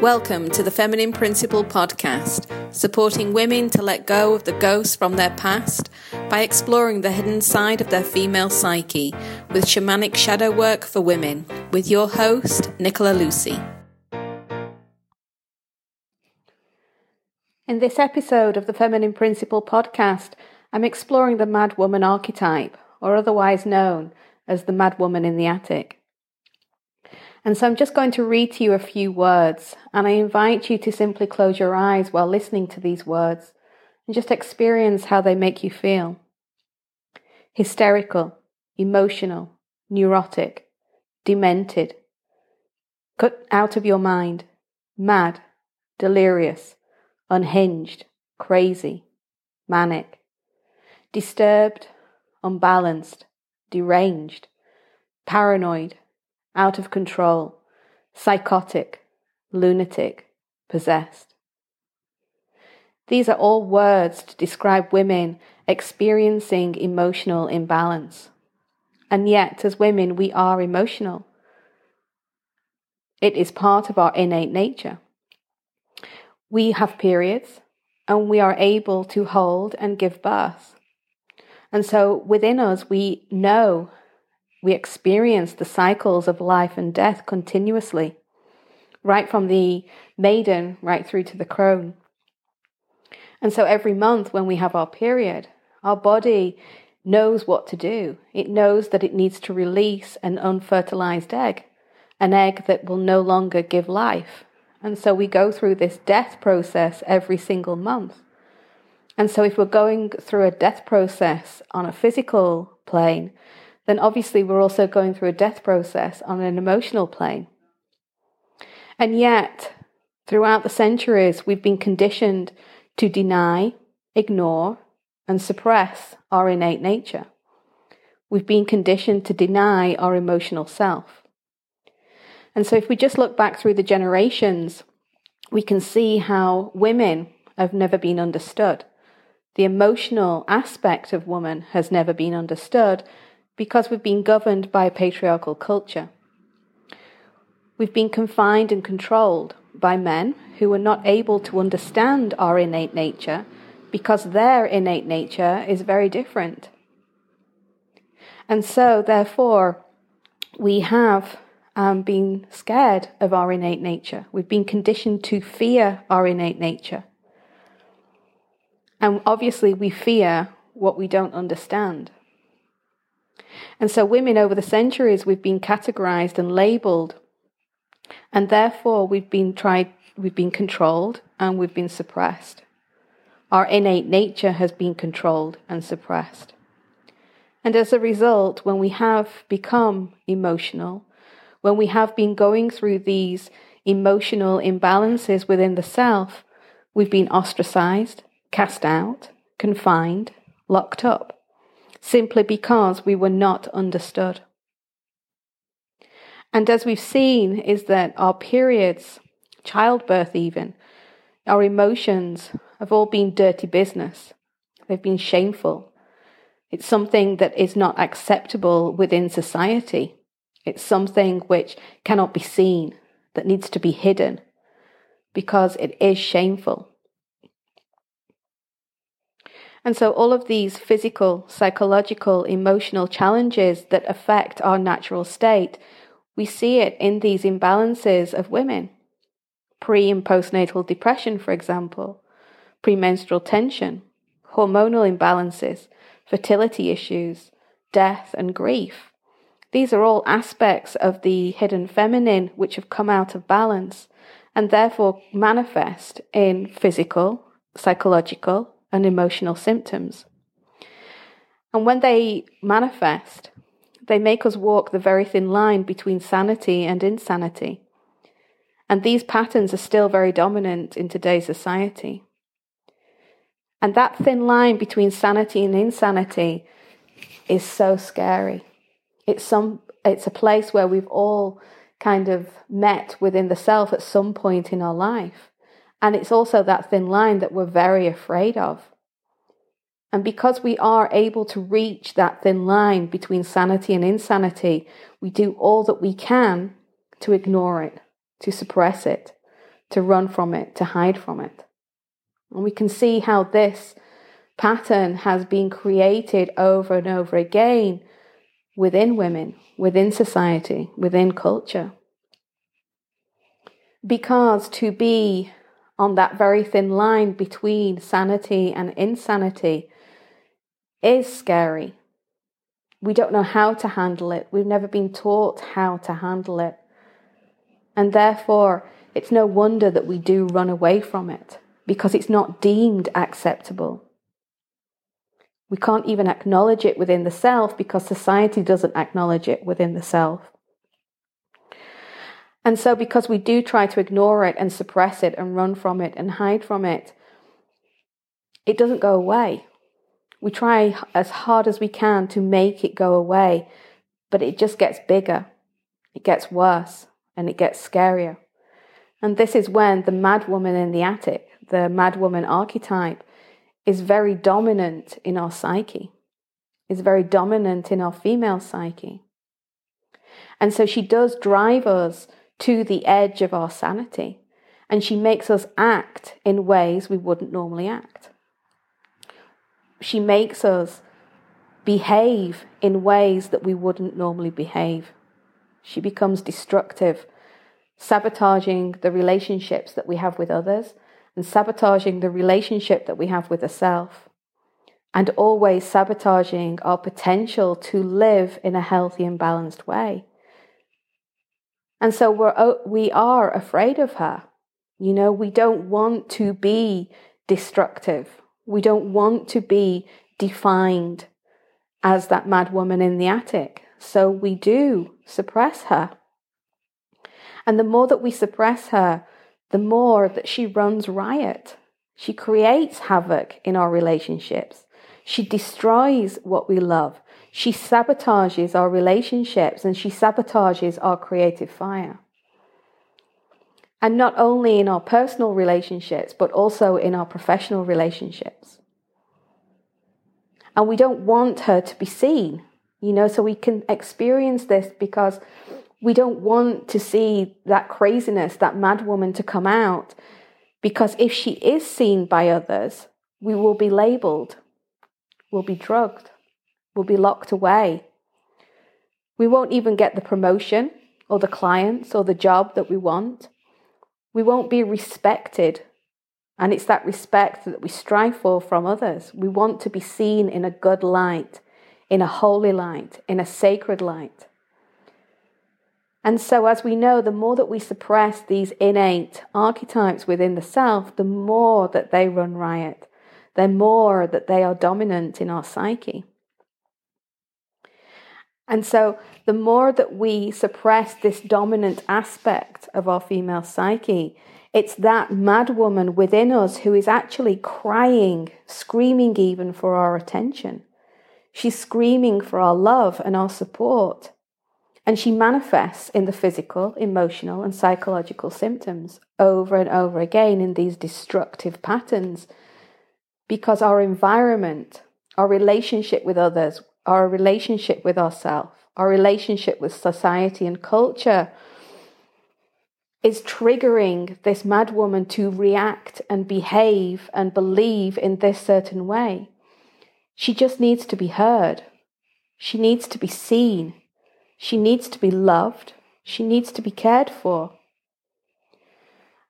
Welcome to the Feminine Principle podcast, supporting women to let go of the ghosts from their past by exploring the hidden side of their female psyche with shamanic shadow work for women, with your host, Nicola Lucy. In this episode of the Feminine Principle podcast, I'm exploring the mad woman archetype, or otherwise known as the mad woman in the attic. And so I'm just going to read to you a few words, and I invite you to simply close your eyes while listening to these words and just experience how they make you feel. Hysterical, emotional, neurotic, demented, cut out of your mind, mad, delirious, unhinged, crazy, manic, disturbed, unbalanced, deranged, paranoid, out of control, psychotic, lunatic, possessed. These are all words to describe women experiencing emotional imbalance. And yet, as women, we are emotional. It is part of our innate nature. We have periods and we are able to hold and give birth. And so within us, we know we experience the cycles of life and death continuously, right from the maiden right through to the crone. And so every month when we have our period, our body knows what to do. It knows that it needs to release an unfertilized egg, an egg that will no longer give life. And so we go through this death process every single month. And so if we're going through a death process on a physical plane, then obviously we're also going through a death process on an emotional plane. And yet, throughout the centuries, we've been conditioned to deny, ignore, and suppress our innate nature. We've been conditioned to deny our emotional self. And so, if we just look back through the generations, we can see how women have never been understood. The emotional aspect of woman has never been understood because we've been governed by a patriarchal culture. We've been confined and controlled by men who are not able to understand our innate nature because their innate nature is very different. And so, therefore, we have um, been scared of our innate nature. We've been conditioned to fear our innate nature. And obviously, we fear what we don't understand. And so, women over the centuries, we've been categorized and labeled, and therefore we've been tried, we've been controlled, and we've been suppressed. Our innate nature has been controlled and suppressed. And as a result, when we have become emotional, when we have been going through these emotional imbalances within the self, we've been ostracized, cast out, confined, locked up simply because we were not understood. And as we've seen, is that our periods, childbirth even, our emotions have all been dirty business. They've been shameful. It's something that is not acceptable within society. It's something which cannot be seen, that needs to be hidden, because it is shameful. And so, all of these physical, psychological, emotional challenges that affect our natural state, we see it in these imbalances of women. Pre and postnatal depression, for example, premenstrual tension, hormonal imbalances, fertility issues, death, and grief. These are all aspects of the hidden feminine which have come out of balance and therefore manifest in physical, psychological, and emotional symptoms. And when they manifest, they make us walk the very thin line between sanity and insanity. And these patterns are still very dominant in today's society. And that thin line between sanity and insanity is so scary. It's some it's a place where we've all kind of met within the self at some point in our life. And it's also that thin line that we're very afraid of. And because we are able to reach that thin line between sanity and insanity, we do all that we can to ignore it, to suppress it, to run from it, to hide from it. And we can see how this pattern has been created over and over again within women, within society, within culture. Because to be on that very thin line between sanity and insanity is scary. We don't know how to handle it. We've never been taught how to handle it. And therefore, it's no wonder that we do run away from it because it's not deemed acceptable. We can't even acknowledge it within the self because society doesn't acknowledge it within the self. And so, because we do try to ignore it and suppress it and run from it and hide from it, it doesn't go away. We try as hard as we can to make it go away, but it just gets bigger, it gets worse, and it gets scarier. And this is when the mad woman in the attic, the mad woman archetype, is very dominant in our psyche, is very dominant in our female psyche. And so she does drive us to the edge of our sanity, and she makes us act in ways we wouldn't normally act. She makes us behave in ways that we wouldn't normally behave. She becomes destructive, sabotaging the relationships that we have with others and sabotaging the relationship that we have with self, and always sabotaging our potential to live in a healthy and balanced way. And so we're, oh, we are afraid of her. You know, we don't want to be destructive. We don't want to be defined as that mad woman in the attic. So we do suppress her. And the more that we suppress her, the more that she runs riot. She creates havoc in our relationships. She destroys what we love. She sabotages our relationships and she sabotages our creative fire. And not only in our personal relationships, but also in our professional relationships. And we don't want her to be seen, you know, so we can experience this because we don't want to see that craziness, that mad woman to come out, because if she is seen by others, we will be labeled, we'll be drugged, we'll be locked away. We won't even get the promotion or the clients or the job that we want. We won't be respected. And it's that respect that we strive for from others. We want to be seen in a good light, in a holy light, in a sacred light. And so, as we know, the more that we suppress these innate archetypes within the self, the more that they run riot, the more that they are dominant in our psyche. And so, the more that we suppress this dominant aspect of our female psyche, it's that mad woman within us who is actually crying, screaming even for our attention. She's screaming for our love and our support. And she manifests in the physical, emotional, and psychological symptoms over and over again in these destructive patterns because our environment, our relationship with others, our relationship with ourselves, our relationship with society and culture is triggering this mad woman to react and behave and believe in this certain way. She just needs to be heard. She needs to be seen. She needs to be loved. She needs to be cared for.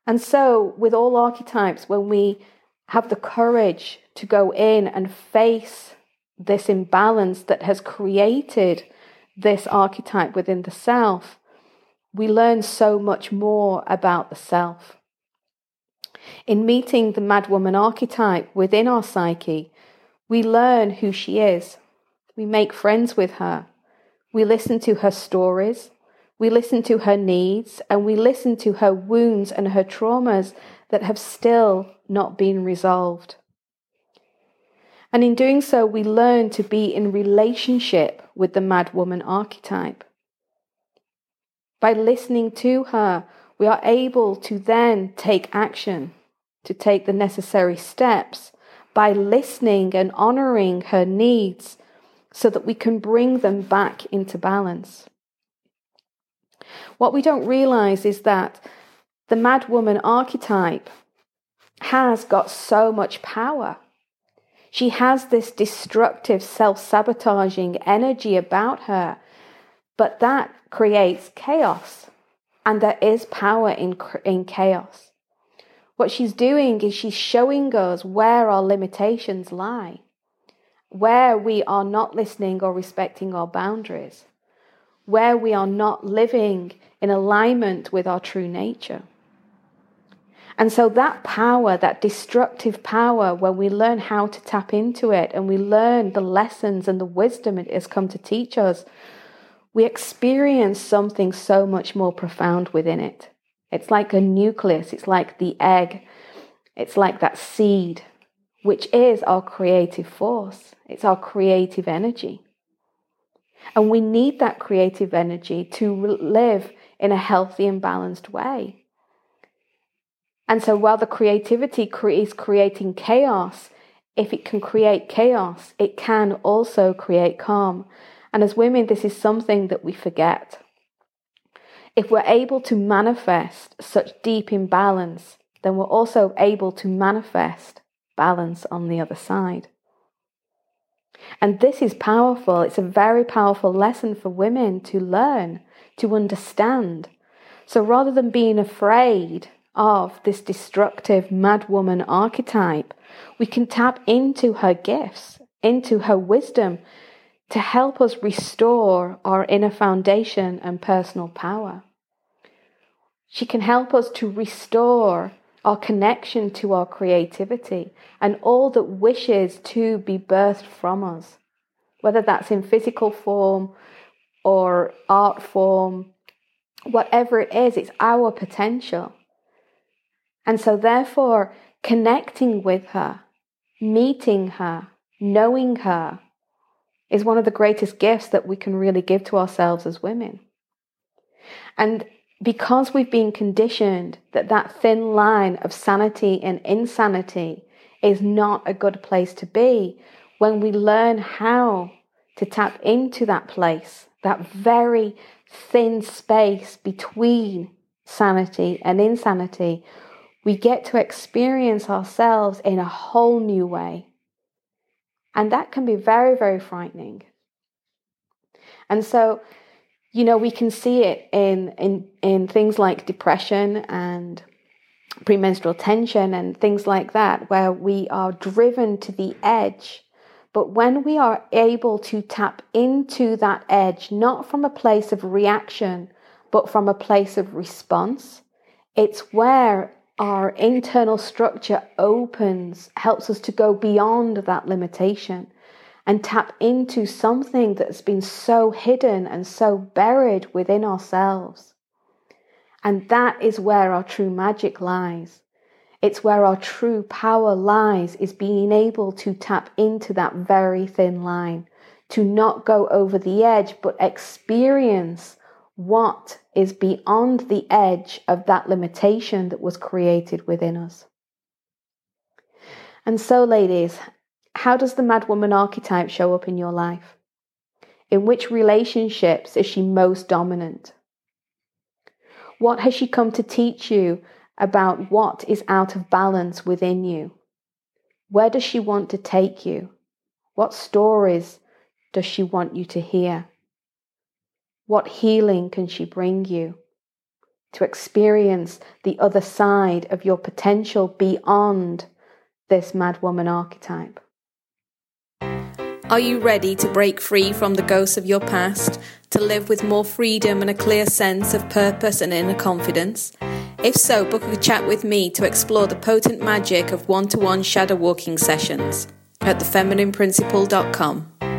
And so, with all archetypes, when we have the courage to go in and face this imbalance that has created this archetype within the self, we learn so much more about the self. In meeting the madwoman archetype within our psyche, we learn who she is. We make friends with her. We listen to her stories, we listen to her needs, and we listen to her wounds and her traumas that have still not been resolved. And in doing so, we learn to be in relationship with the mad woman archetype. By listening to her, we are able to then take action, to take the necessary steps by listening and honoring her needs so that we can bring them back into balance. What we don't realize is that the mad woman archetype has got so much power. She has this destructive, self sabotaging energy about her, but that creates chaos. And there is power in, in chaos. What she's doing is she's showing us where our limitations lie, where we are not listening or respecting our boundaries, where we are not living in alignment with our true nature. And so that power, that destructive power, when we learn how to tap into it and we learn the lessons and the wisdom it has come to teach us, we experience something so much more profound within it. It's like a nucleus, it's like the egg, it's like that seed, which is our creative force, it's our creative energy. And we need that creative energy to live in a healthy and balanced way. And so while the creativity is creating chaos, if it can create chaos, it can also create calm. And as women, this is something that we forget. If we're able to manifest such deep imbalance, then we're also able to manifest balance on the other side. And this is powerful. It's a very powerful lesson for women to learn, to understand. So rather than being afraid of this destructive madwoman archetype, we can tap into her gifts, into her wisdom to help us restore our inner foundation and personal power. She can help us to restore our connection to our creativity and all that wishes to be birthed from us, whether that's in physical form or art form, whatever it is, it's our potential. And so, therefore, connecting with her, meeting her, knowing her is one of the greatest gifts that we can really give to ourselves as women. And because we've been conditioned that that thin line of sanity and insanity is not a good place to be, when we learn how to tap into that place, that very thin space between sanity and insanity, we get to experience ourselves in a whole new way. And that can be very, very frightening. And so, you know, we can see it in, in, in things like depression and premenstrual tension and things like that, where we are driven to the edge. But when we are able to tap into that edge, not from a place of reaction, but from a place of response, it's where our internal structure opens, helps us to go beyond that limitation and tap into something that's been so hidden and so buried within ourselves. And that is where our true magic lies. It's where our true power lies, is being able to tap into that very thin line, to not go over the edge, but experience what is beyond the edge of that limitation that was created within us. And so, ladies, how does the mad woman archetype show up in your life? In which relationships is she most dominant? What has she come to teach you about what is out of balance within you? Where does she want to take you? What stories does she want you to hear? What healing can she bring you to experience the other side of your potential beyond this madwoman archetype? Are you ready to break free from the ghosts of your past, to live with more freedom and a clear sense of purpose and inner confidence? If so, book a chat with me to explore the potent magic of one to one shadow walking sessions at thefeminineprinciple.com.